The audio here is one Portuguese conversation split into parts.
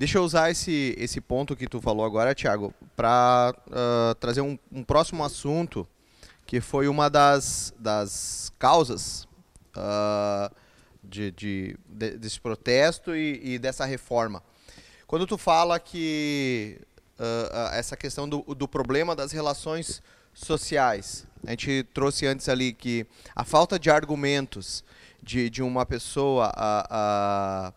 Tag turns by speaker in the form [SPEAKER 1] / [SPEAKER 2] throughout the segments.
[SPEAKER 1] Deixa eu usar esse, esse ponto que tu falou agora, Thiago, para uh, trazer um, um, próximo assunto que foi uma das, das causas uh, de, de, de, desse protesto e, e, dessa reforma. Quando tu fala que uh, essa questão do, do problema das relações sociais, a gente trouxe antes ali que a falta de argumentos de, de uma pessoa a, a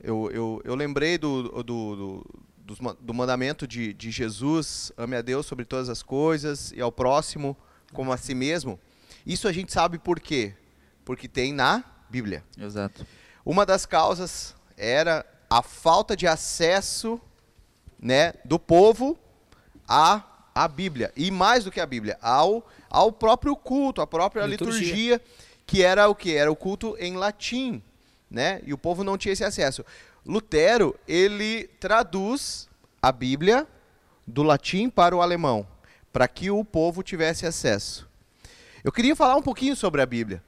[SPEAKER 1] eu, eu, eu lembrei do, do, do, do, mandamento de, de Jesus, ame a Deus sobre todas as coisas e ao próximo como a si mesmo. Isso a gente sabe por quê? Porque tem na Bíblia.
[SPEAKER 2] Exato.
[SPEAKER 1] Uma das causas era a falta de acesso né, do povo à, à Bíblia. E mais do que a Bíblia, ao, ao próprio culto, à própria liturgia. liturgia, que era o que? Era o culto em latim né? E o povo não tinha esse acesso. Lutero, ele traduz a Bíblia do latim para o alemão, para que o povo tivesse acesso. Eu queria falar um pouquinho sobre a Bíblia,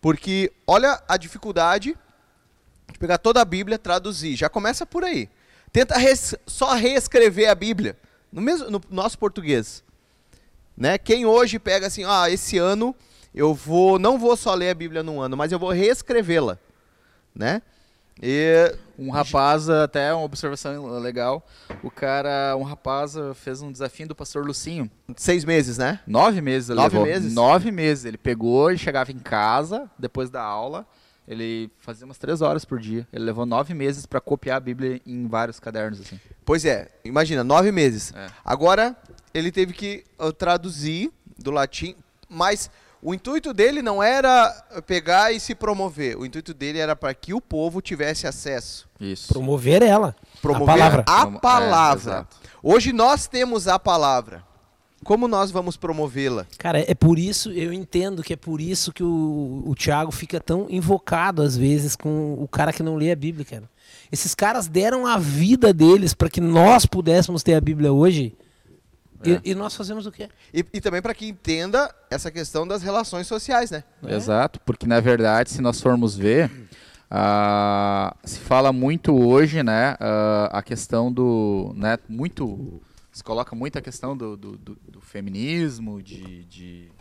[SPEAKER 1] porque olha a dificuldade de pegar toda a Bíblia, traduzir. Já começa por aí. Tenta res, só reescrever a Bíblia no mesmo no nosso português. Né? Quem hoje pega assim, ah, esse ano eu vou, não vou só ler a Bíblia num ano, mas eu vou reescrevê-la né?
[SPEAKER 2] E um rapaz, até uma observação legal, o cara, um rapaz fez um desafio do pastor Lucinho.
[SPEAKER 1] Seis meses, né?
[SPEAKER 2] Nove meses
[SPEAKER 1] ele Nove levou. meses?
[SPEAKER 2] Nove meses. Ele pegou e chegava em casa, depois da aula, ele fazia umas três horas por dia. Ele levou nove meses para copiar a Bíblia em vários cadernos, assim.
[SPEAKER 1] Pois é, imagina, nove meses. É. Agora, ele teve que uh, traduzir do latim, mas o intuito dele não era pegar e se promover. O intuito dele era para que o povo tivesse acesso.
[SPEAKER 3] Isso. Promover ela.
[SPEAKER 1] Promover a palavra. A palavra. É, Hoje nós temos a palavra. Como nós vamos promovê-la?
[SPEAKER 3] Cara, é por isso, eu entendo que é por isso que o, o Tiago fica tão invocado às vezes com o cara que não lê a Bíblia, cara. Esses caras deram a vida deles para que nós pudéssemos ter a Bíblia hoje. É. E, e, nós fazemos o quê?
[SPEAKER 1] E, e também para que entenda essa questão das relações sociais, né?
[SPEAKER 2] É. Exato, porque na verdade, se nós formos ver, uh, se fala muito hoje, né, uh, a questão do, né, muito, se coloca muito a questão do, do, do, do feminismo, de, de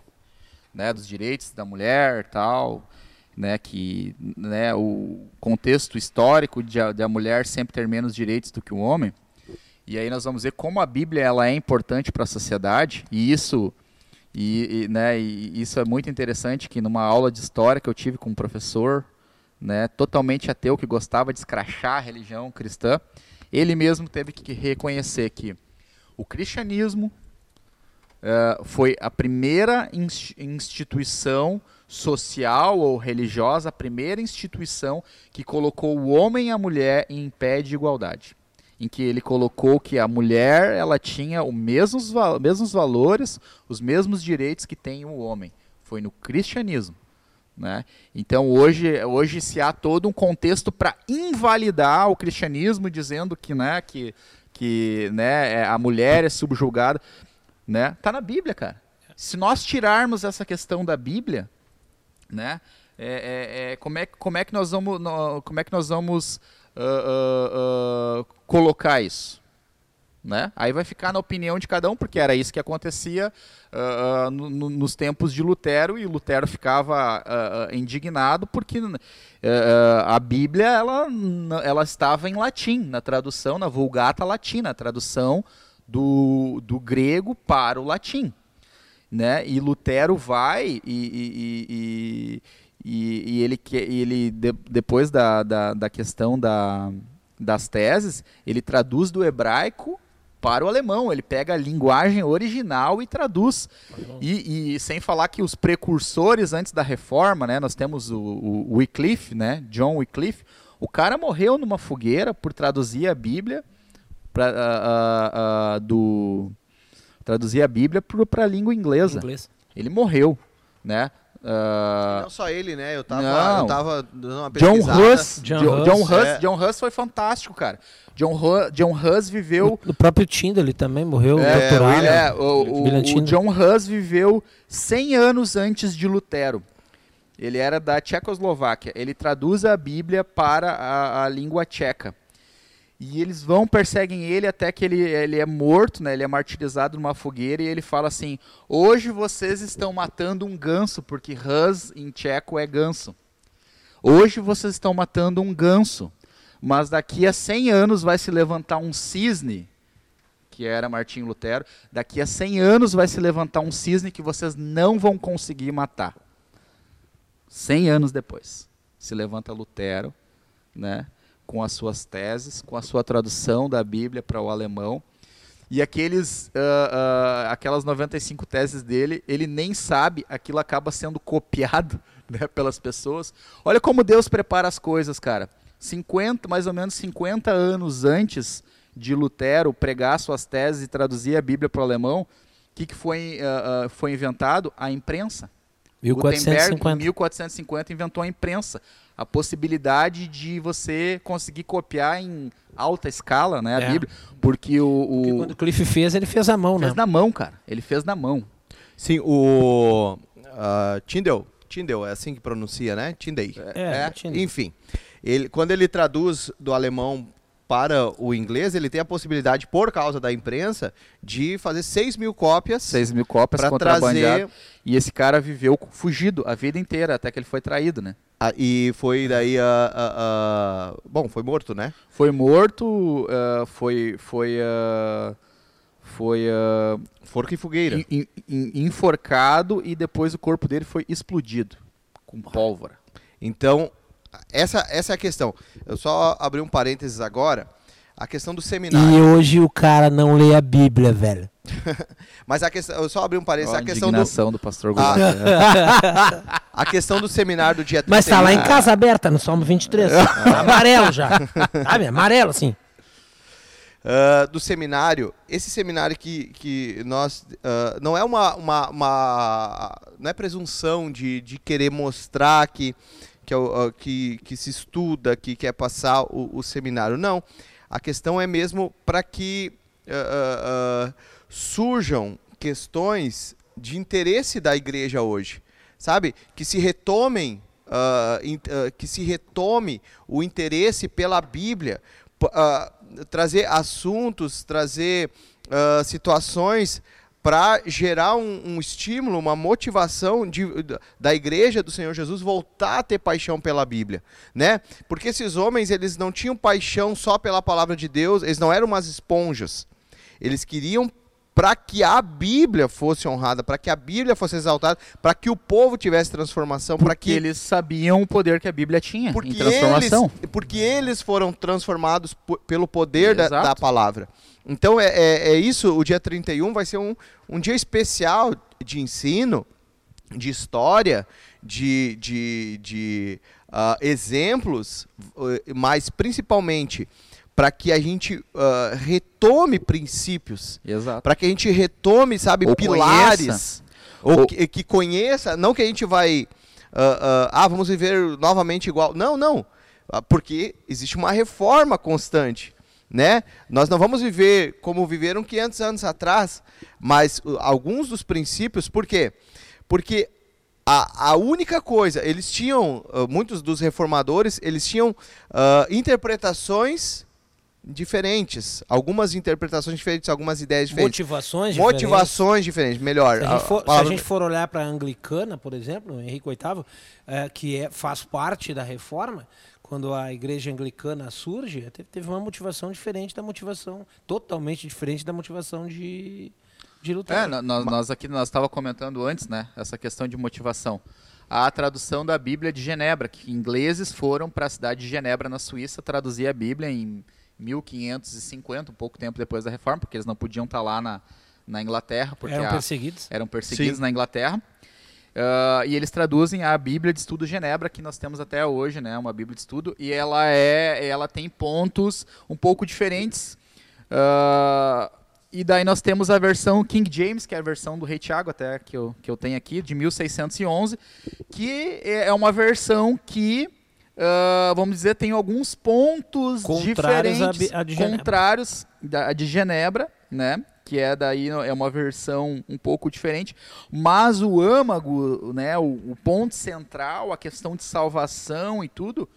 [SPEAKER 2] né, dos direitos da mulher, tal, né, que, né, o contexto histórico de a, de a mulher sempre ter menos direitos do que o homem. E aí nós vamos ver como a Bíblia ela é importante para a sociedade e isso e, e, né, e isso é muito interessante que numa aula de história que eu tive com um professor, né, totalmente ateu que gostava de escrachar a religião cristã, ele mesmo teve que reconhecer que o cristianismo uh, foi a primeira instituição social ou religiosa, a primeira instituição que colocou o homem e a mulher em pé de igualdade em que ele colocou que a mulher ela tinha os mesmos, mesmos valores, os mesmos direitos que tem o homem. Foi no cristianismo. Né? Então hoje, hoje se há todo um contexto para invalidar o cristianismo, dizendo que, né, que, que né, é, a mulher é subjugada. Né? Tá na Bíblia, cara. Se nós tirarmos essa questão da Bíblia, né, é, é, é como, é, como é que nós vamos, como é que nós vamos uh, uh, colocar isso. Né? Aí vai ficar na opinião de cada um, porque era isso que acontecia uh, uh, no, nos tempos de Lutero, e Lutero ficava uh, indignado porque a Bíblia ela, ela estava em latim, na tradução, na Vulgata Latina, a tradução do, do grego para o latim. Né? E Lutero vai e, e, e, e, e ele, ele de, depois da, da, da questão da, das teses, ele traduz do hebraico para o alemão. Ele pega a linguagem original e traduz. E, e, sem falar que os precursores antes da reforma, né, nós temos o, o Wycliffe, né, John Wycliffe, o cara morreu numa fogueira por traduzir a Bíblia pra, uh, uh, uh, do traduzir a Bíblia para a língua inglesa. Inglês. Ele morreu, né?
[SPEAKER 1] Uh... Não só ele, né? Eu tava, não. eu tava dando uma
[SPEAKER 2] John Huss, John, John, John Huss, é. John Huss foi fantástico, cara. John, Huss, John Huss viveu.
[SPEAKER 3] O, o próprio Tinder ele também morreu.
[SPEAKER 2] É, doutorado, é o, o, o, John Huss viveu 100 anos antes de Lutero. Ele era da Tchecoslováquia. Ele traduz a Bíblia para a, a língua tcheca. E eles vão, perseguem ele até que ele, ele é morto, né? Ele é martirizado numa fogueira e ele fala assim: Hoje vocês estão matando um ganso, porque Hus em tcheco é ganso. Hoje vocês estão matando um ganso, mas daqui a 100 anos vai se levantar um cisne, que era Martinho Lutero. Daqui a 100 anos vai se levantar um cisne que vocês não vão conseguir matar. 100 anos depois, se levanta Lutero, né? Com as suas teses, com a sua tradução da Bíblia para o alemão. E aqueles, uh, uh, aquelas 95 teses dele, ele nem sabe, aquilo acaba sendo copiado né, pelas pessoas. Olha como Deus prepara as coisas, cara. 50, mais ou menos 50 anos antes de Lutero pregar suas teses e traduzir a Bíblia para o alemão, o que, que foi, uh, foi inventado? A imprensa.
[SPEAKER 3] 1450.
[SPEAKER 2] Gutenberg, em 1450, inventou a imprensa a possibilidade de você conseguir copiar em alta escala, né, a
[SPEAKER 3] É.
[SPEAKER 2] Bíblia, porque o, o
[SPEAKER 3] Porque quando o Cliff fez, ele fez a mão,
[SPEAKER 2] fez
[SPEAKER 3] né?
[SPEAKER 2] na mão, cara. Ele fez na mão.
[SPEAKER 1] Sim, o uh, Tyndale, Tyndale, é assim que pronuncia, né? Tyndale.
[SPEAKER 3] É, Tyndale.
[SPEAKER 1] Enfim, ele, quando ele traduz do alemão para o inglês, ele tem a possibilidade, por causa da imprensa, de fazer 6 mil cópias
[SPEAKER 2] 6 mil cópias
[SPEAKER 1] para trazer...
[SPEAKER 2] E esse cara viveu fugido a vida inteira, até que ele foi traído, né?
[SPEAKER 1] a- e foi daí a, a- a- Bom, foi morto, né?
[SPEAKER 2] Foi morto, ah, foi, foi, ah, foi ah,
[SPEAKER 1] Forca e fogueira.
[SPEAKER 2] en- en- en- enforcado e depois o corpo dele foi explodido com pólvora.
[SPEAKER 1] Então, essa, essa é a questão. Eu só abri um parênteses agora. A questão do seminário.
[SPEAKER 3] E hoje o cara não lê a Bíblia, velho.
[SPEAKER 1] Mas a questão, eu só abri um parênteses.
[SPEAKER 2] Ó,
[SPEAKER 1] a questão do,
[SPEAKER 2] indignação do, pastor
[SPEAKER 1] Ah.
[SPEAKER 2] Goulart.
[SPEAKER 1] a questão do seminário do dia 31.
[SPEAKER 3] Mas tá lá em casa aberta, no Salmo 23. amarelo já. Sabe? Amarelo, assim.
[SPEAKER 1] Ah, do seminário, esse seminário que, que nós. ah, não é uma, uma, uma- Não é presunção de, de querer mostrar que, que, é que, que se estuda, que quer passar o, o seminário. Não. A questão é mesmo para que ah, ah, surjam questões de interesse da igreja hoje. Sabe? Que se retomem. ah, que se retome o interesse pela Bíblia, trazer assuntos, trazer situações para gerar um, um estímulo, uma motivação de- da igreja do Senhor Jesus voltar a ter paixão pela Bíblia, né? Porque esses homens eles não tinham paixão só pela palavra de Deus, eles não eram umas esponjas. Eles queriam para que a Bíblia fosse honrada, para que a Bíblia fosse exaltada, para que o povo tivesse transformação, para que
[SPEAKER 2] eles sabiam o poder que a Bíblia tinha
[SPEAKER 1] porque
[SPEAKER 2] em transformação.
[SPEAKER 1] Eles, porque eles foram transformados pelo poder da, da palavra. Então é, é, é isso, o dia 31 vai ser um, um dia especial de ensino, de história, de, de, de ah, exemplos, eh, mas principalmente para que a gente ah, retome princípios,
[SPEAKER 2] Exato.
[SPEAKER 1] para que a gente retome, sabe,
[SPEAKER 2] Ou
[SPEAKER 1] pilares.
[SPEAKER 2] conheça.
[SPEAKER 1] Ou,
[SPEAKER 2] Ou-
[SPEAKER 1] Que, que conheça, não que a gente vai. ah, ah, vamos viver novamente igual. Não, não. Porque existe uma reforma constante. Né? Nós não vamos viver como viveram 500 anos atrás, mas uh, alguns dos princípios, por quê? Porque a, a única coisa, eles tinham, ah, muitos dos reformadores, eles tinham ah, interpretações diferentes, algumas interpretações diferentes, algumas ideias diferentes.
[SPEAKER 3] Motivações diferentes.
[SPEAKER 1] Motivações diferentes, melhor.
[SPEAKER 3] Se a gente for,
[SPEAKER 1] a
[SPEAKER 3] se a
[SPEAKER 1] palavra-
[SPEAKER 3] gente for olhar para a anglicana, por exemplo, Henrique VIII, eh, que é, faz parte da reforma, quando a igreja anglicana surge, teve, teve uma motivação diferente da motivação, totalmente diferente da motivação de, de Lutero.
[SPEAKER 2] É, nó- nós, nós aqui nós estava comentando antes, né, essa questão de motivação. A tradução da Bíblia de Genebra, que ingleses foram para a cidade de Genebra na Suíça traduzir a Bíblia em 1550, um pouco tempo depois da Reforma, porque eles não podiam estar lá na, na Inglaterra, porque
[SPEAKER 3] Eram
[SPEAKER 2] a-
[SPEAKER 3] perseguidos.
[SPEAKER 2] eram perseguidos
[SPEAKER 1] Sim.
[SPEAKER 2] na Inglaterra. Ah, e eles traduzem a Bíblia de Estudo Genebra, que nós temos até hoje, né? Uma Bíblia de Estudo, e ela é, ela tem pontos um pouco diferentes. Ah, e daí nós temos a versão King James, que é a versão do Rei Tiago, até que eu, que eu tenho aqui, de 1611, que é uma versão que, ah, vamos dizer, tem alguns pontos
[SPEAKER 3] Contrários
[SPEAKER 2] diferentes,
[SPEAKER 3] Bi- à de Genebra.
[SPEAKER 2] contrários da de Genebra, né? Que é daí é uma versão um pouco diferente, mas o âmago, né, o, o ponto central, a questão de salvação e tudo,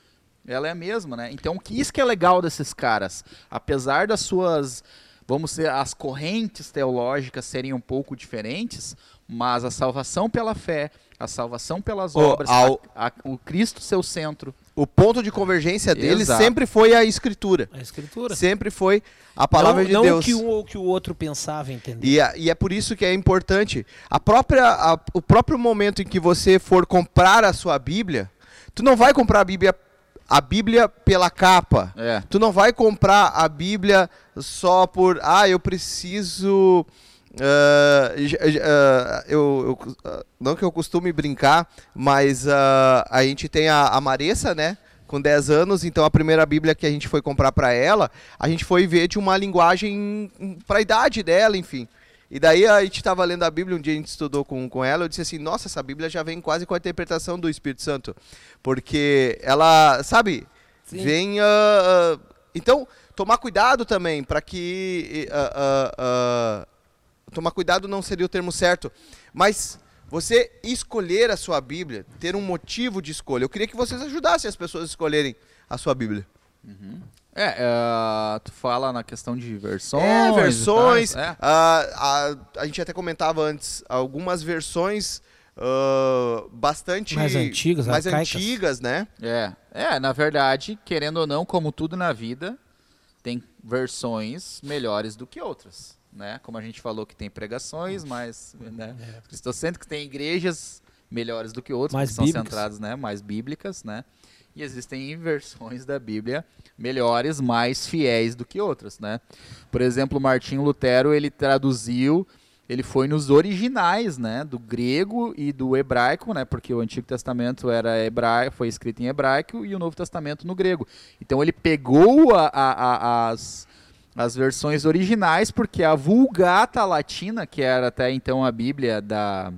[SPEAKER 2] Ela é a mesma, né? Então, que isso que é legal desses caras. Apesar das suas, vamos ser, as correntes teológicas serem um pouco diferentes, mas a salvação pela fé, a salvação pelas
[SPEAKER 1] Ô,
[SPEAKER 2] obras,
[SPEAKER 1] ao-
[SPEAKER 2] a- a- o Cristo seu centro.
[SPEAKER 1] O ponto de convergência deles
[SPEAKER 2] Exato.
[SPEAKER 1] sempre foi a escritura.
[SPEAKER 3] A escritura.
[SPEAKER 1] Sempre foi a palavra
[SPEAKER 3] não,
[SPEAKER 1] de
[SPEAKER 3] não
[SPEAKER 1] Deus.
[SPEAKER 3] o que um ou que o outro pensava, entendeu?
[SPEAKER 1] E, é- e é por isso que é importante. A própria, a- o próprio momento em que você for comprar a sua Bíblia, tu não vai comprar a Bíblia, a Bíblia pela capa.
[SPEAKER 2] É.
[SPEAKER 1] Tu não vai comprar a Bíblia só por, ah, eu preciso. J- ah, eu, eu- ah, não que eu costume brincar, mas ah, a gente tem a, a Maressa, né? Com 10 anos, então a primeira Bíblia que a gente foi comprar para ela, a gente foi ver de uma linguagem para a idade dela, enfim. E daí a gente estava lendo a Bíblia, um dia a gente estudou com, com ela, eu disse assim, nossa, essa Bíblia já vem quase com a interpretação do Espírito Santo. Porque ela, sabe,
[SPEAKER 3] Sim.
[SPEAKER 1] vem... ah, ah, então, tomar cuidado também, para que... ah, tomar cuidado não seria o termo certo, mas você escolher a sua Bíblia, ter um motivo de escolha. Eu queria que vocês ajudassem as pessoas a escolherem a sua Bíblia.
[SPEAKER 2] É, é, tu fala na questão de versões.
[SPEAKER 1] É,
[SPEAKER 2] e
[SPEAKER 1] versões.
[SPEAKER 2] tais, é.
[SPEAKER 1] ah, a, a gente até comentava antes, algumas versões ah, bastante
[SPEAKER 3] Mais antigas,
[SPEAKER 1] mais
[SPEAKER 3] arcaicas.
[SPEAKER 1] antigas, né?
[SPEAKER 2] É, é, na verdade, querendo ou não, como tudo na vida, tem versões melhores do que outras, né? Como a gente falou que tem pregações, mas, né, cristocêntricos tem igrejas melhores do que outras,
[SPEAKER 3] Mais
[SPEAKER 2] que são centradas, né, mais bíblicas, né? E existem versões da Bíblia melhores, mais fiéis do que outras, né? Por exemplo, Martinho Lutero, ele traduziu ele foi nos originais, né, do grego e do hebraico, né, porque o Antigo Testamento era hebraico, foi escrito em hebraico e o Novo Testamento no grego. Então ele pegou a- a- a- as, as versões originais, porque a Vulgata Latina, que era até então a Bíblia da,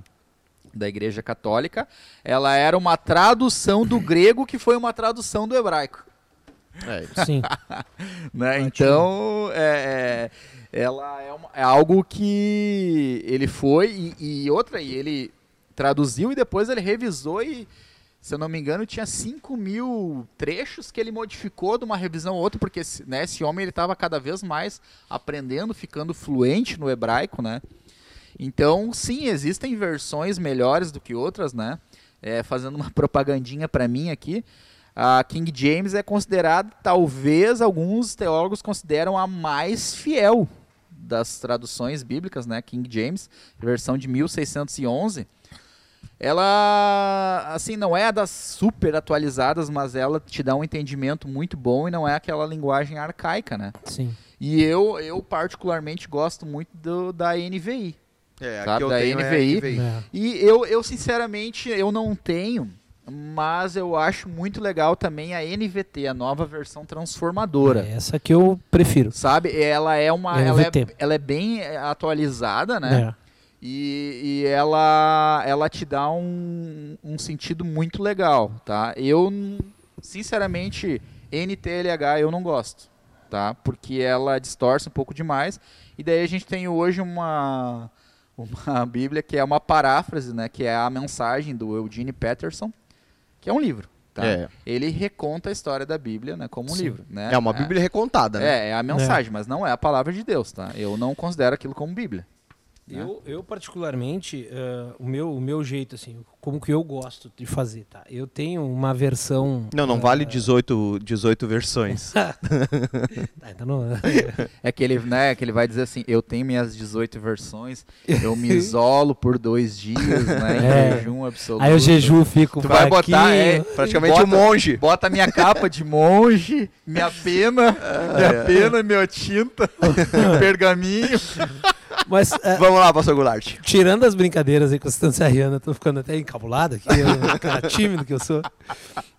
[SPEAKER 2] da Igreja Católica, ela era uma tradução do grego que foi uma tradução do hebraico
[SPEAKER 3] Sim.
[SPEAKER 2] né? Então, é, é- ela é, uma- é algo que ele foi e, e outra, e ele traduziu e depois ele revisou e, se eu não me engano, tinha 5 mil trechos que ele modificou de uma revisão ou outra, porque né, esse homem ele estava cada vez mais aprendendo, ficando fluente no hebraico, né? Então, sim, existem versões melhores do que outras, né? É, fazendo uma propagandinha para mim aqui, a King James é considerada, talvez alguns teólogos consideram a mais fiel das traduções bíblicas, né? King James, versão de 1611. Ela, assim, não é a das super atualizadas, mas ela te dá um entendimento muito bom e não é aquela linguagem arcaica, né?
[SPEAKER 3] Sim.
[SPEAKER 2] E eu, eu particularmente gosto muito do, da NVI.
[SPEAKER 1] É,
[SPEAKER 2] Sabe,
[SPEAKER 1] eu
[SPEAKER 2] da
[SPEAKER 1] tenho é a
[SPEAKER 2] NVI.
[SPEAKER 3] É.
[SPEAKER 2] E eu, eu, sinceramente, eu não tenho, mas eu acho muito legal também a NVT, a nova versão transformadora.
[SPEAKER 3] É essa que eu prefiro.
[SPEAKER 2] Sabe, ela é uma. Ela é,
[SPEAKER 3] NVT.
[SPEAKER 2] ela é bem atualizada, né?
[SPEAKER 3] É.
[SPEAKER 2] E, e ela, ela te dá um, um sentido muito legal, tá? Eu, sinceramente, NTLH eu não gosto, tá? Porque ela distorce um pouco demais. E daí a gente tem hoje uma, uma Bíblia que é uma paráfrase, né? Que é a mensagem do Eugene Peterson, que é um livro, tá?
[SPEAKER 1] É.
[SPEAKER 2] Ele reconta a história da Bíblia, né? Como um
[SPEAKER 3] Sim.
[SPEAKER 2] livro, né?
[SPEAKER 1] É uma Bíblia recontada, né?
[SPEAKER 2] É, é a mensagem, mas não é a palavra de Deus, tá? Eu não considero aquilo como Bíblia. Né?
[SPEAKER 3] Eu, eu particularmente, eh, o, meu, o meu jeito, assim, como que eu gosto de fazer, tá? Eu tenho uma versão...
[SPEAKER 1] Não, não
[SPEAKER 3] eh,
[SPEAKER 1] vale 18, 18 versões.
[SPEAKER 3] tá, então não...
[SPEAKER 2] É que ele, né, que ele vai dizer assim, eu tenho minhas 18 versões, eu me isolo por dois dias, né, em
[SPEAKER 3] É.
[SPEAKER 2] jejum absoluto.
[SPEAKER 3] Aí o jejum fica um
[SPEAKER 2] Tu vai botar, é.
[SPEAKER 1] Praticamente
[SPEAKER 2] Bota-
[SPEAKER 1] um monge.
[SPEAKER 2] Bota minha capa de monge, minha pena, minha pena, minha tinta, meu pergaminho.
[SPEAKER 3] Mas, eh,
[SPEAKER 1] Vamos lá, pastor Goulart.
[SPEAKER 3] tirando as brincadeiras aí com a Estância Riana, eu tô ficando até encabulado aqui, eu, cara tímido que eu sou.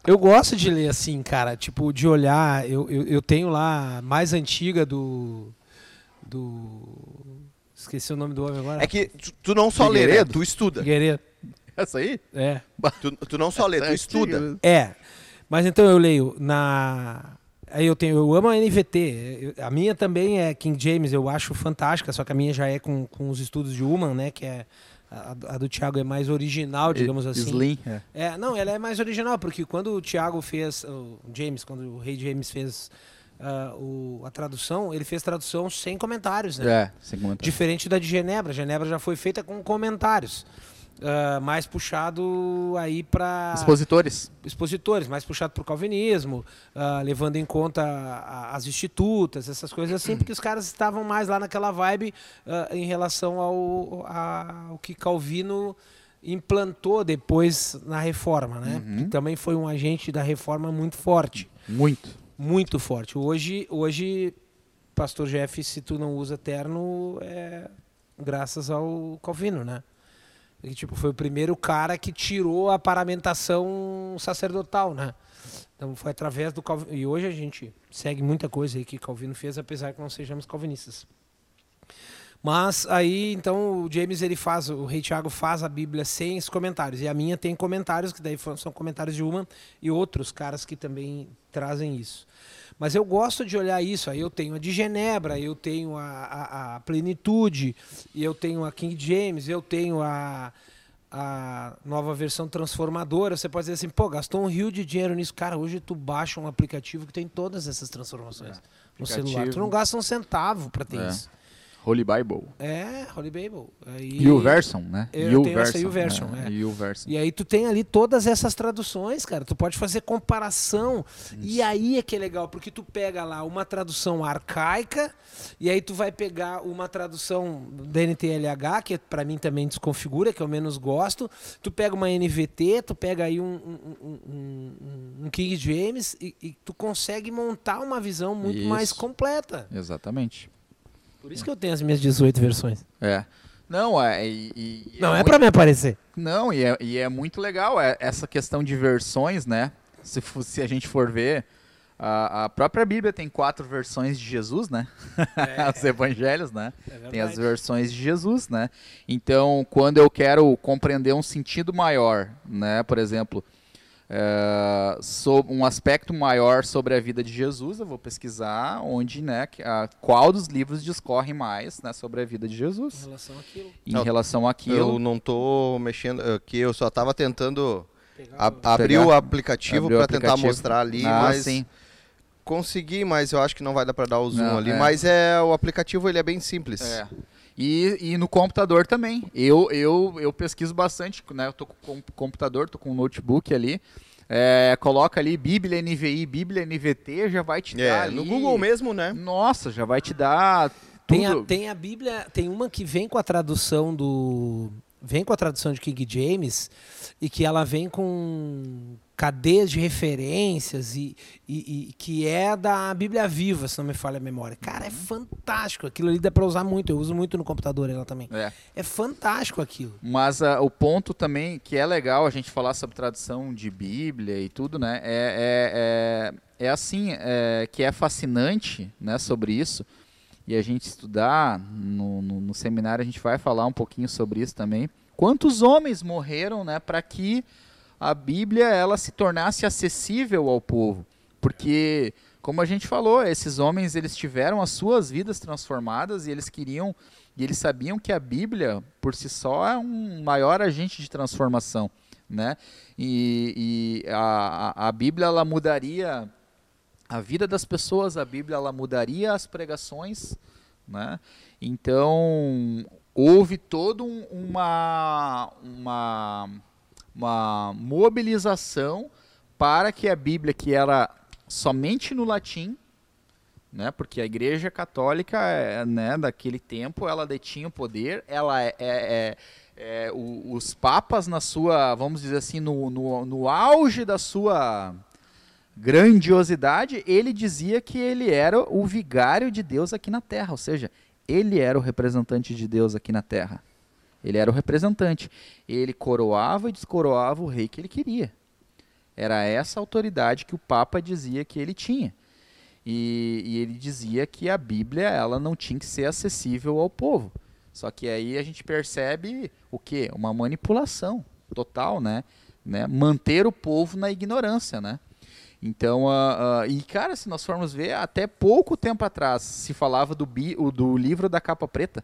[SPEAKER 3] Eu gosto de ler assim, cara, tipo, de olhar. Eu, eu, eu tenho lá a mais antiga do. Do. Esqueci o nome do homem agora.
[SPEAKER 1] É que tu, tu não só lê, né?
[SPEAKER 2] Figueiredo?
[SPEAKER 1] Tu estuda.
[SPEAKER 3] Figueiredo.
[SPEAKER 2] Essa aí?
[SPEAKER 3] É.
[SPEAKER 1] Tu, tu não só lê, tu estuda.
[SPEAKER 3] É. Mas então eu leio na. Aí eu tenho, eu amo a NVT. Eu- a minha também é King James, eu acho fantástica, só que a minha já é com, com os estudos de Human, né? Que é A, a do Thiago é mais original, digamos assim.
[SPEAKER 2] Slim. É.
[SPEAKER 3] É, não, ela é mais original, porque quando o Thiago fez, o James, quando o rei James fez ah, o- a tradução, ele fez tradução sem comentários, né?
[SPEAKER 2] É, sem comentário.
[SPEAKER 3] Diferente da de Genebra. Genebra já foi feita com comentários. Ah, mais puxado aí para
[SPEAKER 2] Expositores.
[SPEAKER 3] expositores, mais puxado para o calvinismo, ah, levando em conta a- as institutas, essas coisas assim, porque os caras estavam mais lá naquela vibe ah, em relação ao, a- ao que Calvino implantou depois na reforma, né?
[SPEAKER 2] Uhum.
[SPEAKER 3] Que também foi um agente da reforma muito forte,
[SPEAKER 2] Muito.
[SPEAKER 3] muito forte. Hoje, hoje, Pastor Jeff, se tu não usa terno, é graças ao Calvino, né? E, tipo, foi o primeiro cara que tirou a paramentação sacerdotal, né? Então foi através do Calvino. E hoje a gente segue muita coisa aí que Calvino fez, apesar que não sejamos calvinistas. Mas aí, então, o James, ele faz, o rei Tiago faz a Bíblia sem os comentários. E a minha tem comentários, que daí são comentários de uma e outros caras que também trazem isso. Mas eu gosto de olhar isso. Aí eu tenho a de Genebra, eu tenho a, a, a Plenitude, eu tenho a King James, eu tenho a, a nova versão transformadora. Você pode dizer assim, pô, gastou um rio de dinheiro nisso. Cara, hoje tu baixa um aplicativo que tem todas essas transformações no celular. Tu não gasta um centavo para ter
[SPEAKER 2] É.
[SPEAKER 3] isso.
[SPEAKER 2] Holy Bible.
[SPEAKER 3] É, Holy Bible. Aí-
[SPEAKER 2] E o Version, né?
[SPEAKER 3] Eu
[SPEAKER 2] U
[SPEAKER 3] tenho essa
[SPEAKER 2] Version, né?
[SPEAKER 3] é.
[SPEAKER 2] E o Version.
[SPEAKER 3] E aí tu tem ali todas essas traduções, cara. Tu pode fazer comparação. E aí é que é legal, porque tu pega lá uma tradução arcaica, e aí tu vai pegar uma tradução da NTLH, que pra mim também desconfigura, que eu menos gosto. Tu pega uma NVT, tu pega aí um, um- um- um- King James, e, e tu consegue montar uma visão muito mais
[SPEAKER 2] Isso.
[SPEAKER 3] completa.
[SPEAKER 2] Exatamente.
[SPEAKER 3] Por isso que eu tenho as minhas 18 versões.
[SPEAKER 2] É. Não, é. E, e-
[SPEAKER 3] Não é
[SPEAKER 2] muito-
[SPEAKER 3] pra me aparecer.
[SPEAKER 2] Não, e é, e é muito legal é, essa questão de versões, né? Se, se a gente for ver, a, a própria Bíblia tem quatro versões de Jesus, né? Os evangelhos, né? Tem as versões de Jesus, né? Então, quando eu quero compreender um sentido maior, né? Por exemplo, é, so- um aspecto maior sobre a vida de Jesus, eu vou pesquisar onde, né? que- a- qual dos livros discorre mais né, sobre a vida de
[SPEAKER 3] Em
[SPEAKER 2] Jesus
[SPEAKER 3] relação àquilo.
[SPEAKER 2] em
[SPEAKER 1] Não,
[SPEAKER 2] relação àquilo.
[SPEAKER 1] Eu não tô mexendo aqui, eu só tava tentando
[SPEAKER 3] Pegar
[SPEAKER 1] a- abrir
[SPEAKER 2] Pegar-
[SPEAKER 1] o aplicativo para tentar mostrar ali,
[SPEAKER 2] Ah,
[SPEAKER 1] mas
[SPEAKER 2] sim.
[SPEAKER 1] consegui, mas eu acho que não vai dar para dar o zoom
[SPEAKER 2] Não,
[SPEAKER 1] ali,
[SPEAKER 2] é.
[SPEAKER 1] mas é o aplicativo ele é bem simples.
[SPEAKER 2] É. E, e no computador também. Eu, eu, eu pesquiso bastante, né? Eu tô com com computador, tô com um notebook ali. É, coloca ali Bíblia NVI, Bíblia NVT, já vai te dar
[SPEAKER 1] É,
[SPEAKER 2] ali.
[SPEAKER 1] no Google mesmo, né?
[SPEAKER 2] Nossa, já vai te dar
[SPEAKER 3] Tem a,
[SPEAKER 2] tudo.
[SPEAKER 3] tem a Bíblia, tem uma que vem com a tradução do. Vem com a tradução de King James e que ela vem com cadeias de referências e, e- e que é da Bíblia Viva, se não me falha a memória. Cara, é fantástico. Aquilo ali dá pra usar muito. Eu uso muito no computador ela também.
[SPEAKER 2] É.
[SPEAKER 3] É fantástico aquilo.
[SPEAKER 2] Mas ah, o ponto também que é legal a gente falar sobre tradução de Bíblia e tudo, né? É, é, é, é assim, é, que é fascinante, né, sobre isso. E a gente estudar no, no, no seminário a gente vai falar um pouquinho sobre isso também. Quantos homens morreram, né, para que a Bíblia ela se tornasse acessível ao povo? Porque como a gente falou, esses homens eles tiveram as suas vidas transformadas e eles queriam e eles sabiam que a Bíblia por si só é um maior agente de transformação, né? E, e a, a- Bíblia ela mudaria a vida das pessoas, a Bíblia ela mudaria as pregações, né? Então houve todo um- uma uma uma mobilização para que a Bíblia que era somente no latim, né? Porque a Igreja Católica, é, né, daquele tempo, ela detinha o poder, ela é, é- é- é, os papas na sua, vamos dizer assim, no, no, no auge da sua grandiosidade, ele dizia que ele era o vigário de Deus aqui na Terra, ou seja, ele era o representante de Deus aqui na Terra. Ele era o representante. Ele coroava e descoroava o rei que ele queria. Era essa autoridade que o Papa dizia que ele tinha. E, e ele dizia que a Bíblia ela não tinha que ser acessível ao povo. Só que aí a gente percebe o quê? Uma manipulação total, né? né? Manter o povo na ignorância, né? Então, ah, ah, e cara, se nós formos ver, até pouco tempo atrás se falava do, bi, do livro da capa preta,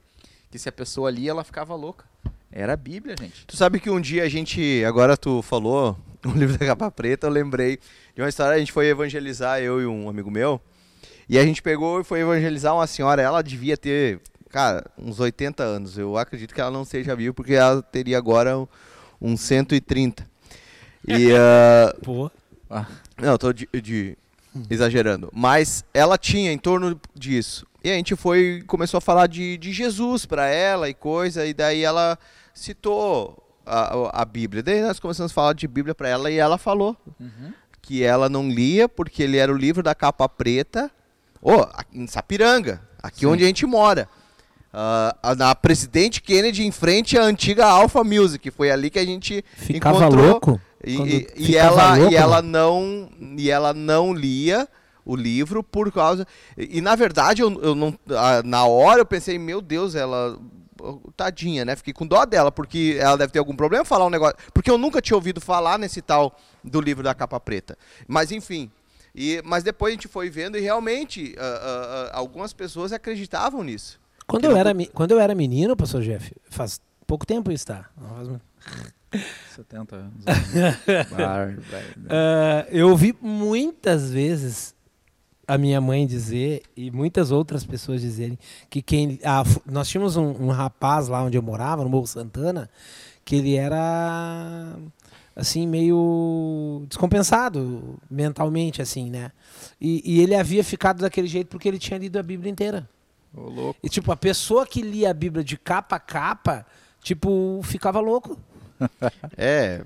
[SPEAKER 2] que se a pessoa lia, ela ficava louca. Era a Bíblia, gente.
[SPEAKER 1] Tu sabe que um dia a gente, agora tu falou o livro da capa preta, eu lembrei de uma história, a gente foi evangelizar, eu e um amigo meu, e a gente pegou e foi evangelizar uma senhora, ela devia ter, cara, uns 80 anos, eu acredito que ela não seja viva, porque ela teria agora uns 130. E, uh,
[SPEAKER 3] Pô.
[SPEAKER 2] Ah,
[SPEAKER 1] não, tô de, de- exagerando. Mas ela tinha em torno disso. E a gente foi começou a falar de, de Jesus para ela e coisa, e daí ela citou a, a- Bíblia. Daí nós começamos a falar de Bíblia para ela e ela falou que ela não lia porque ele era o livro da capa preta. Aqui em Sapiranga, aqui
[SPEAKER 2] Sim.
[SPEAKER 1] onde a gente mora. A- na Presidente Kennedy em frente à antiga Alpha Music. Foi ali que a gente
[SPEAKER 3] Ficava
[SPEAKER 1] encontrou.
[SPEAKER 3] louco?
[SPEAKER 1] E, e- e ela,
[SPEAKER 3] louco,
[SPEAKER 1] e ela não e ela não lia o livro por causa e, e, na verdade eu, eu não ah, na hora eu pensei meu Deus ela tadinha né fiquei com dó dela porque ela deve ter algum problema em falar um negócio porque eu nunca tinha ouvido falar nesse tal do livro da capa preta mas enfim e, mas depois a gente foi vendo e realmente ah, ah, ah, algumas pessoas acreditavam nisso
[SPEAKER 3] Quando eu,
[SPEAKER 1] não
[SPEAKER 3] era, quando eu era menino, pastor Jeff, faz pouco tempo isso, tá? Não faz muito.
[SPEAKER 2] 70 anos.
[SPEAKER 3] Ah, eu ouvi muitas vezes a minha mãe dizer e muitas outras pessoas dizerem que quem f- nós tínhamos um, um rapaz lá onde eu morava no Morro Santana que ele era assim meio descompensado mentalmente assim né? E, e ele havia ficado daquele jeito porque ele tinha lido a Bíblia inteira.
[SPEAKER 2] Louco.
[SPEAKER 3] e tipo a pessoa que lia a Bíblia de capa a capa tipo ficava louco.
[SPEAKER 1] É,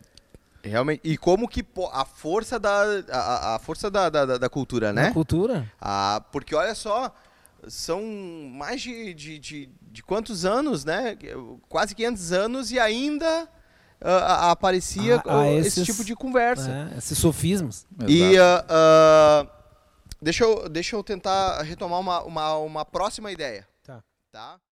[SPEAKER 1] realmente. E como que a força da a, a- a força da, da, da- da cultura, né?
[SPEAKER 3] cultura
[SPEAKER 1] Ah, porque olha só, são mais de, de, de, de quantos anos, né? Quase 500 anos e ainda ah, aparecia
[SPEAKER 3] Ah, ah,
[SPEAKER 1] esse
[SPEAKER 3] esses-
[SPEAKER 1] tipo de conversa.
[SPEAKER 3] né? esses sofismos
[SPEAKER 1] E ah, ah, deixa, eu, deixa eu tentar retomar uma, uma, uma próxima ideia.
[SPEAKER 3] Tá.
[SPEAKER 1] Tá?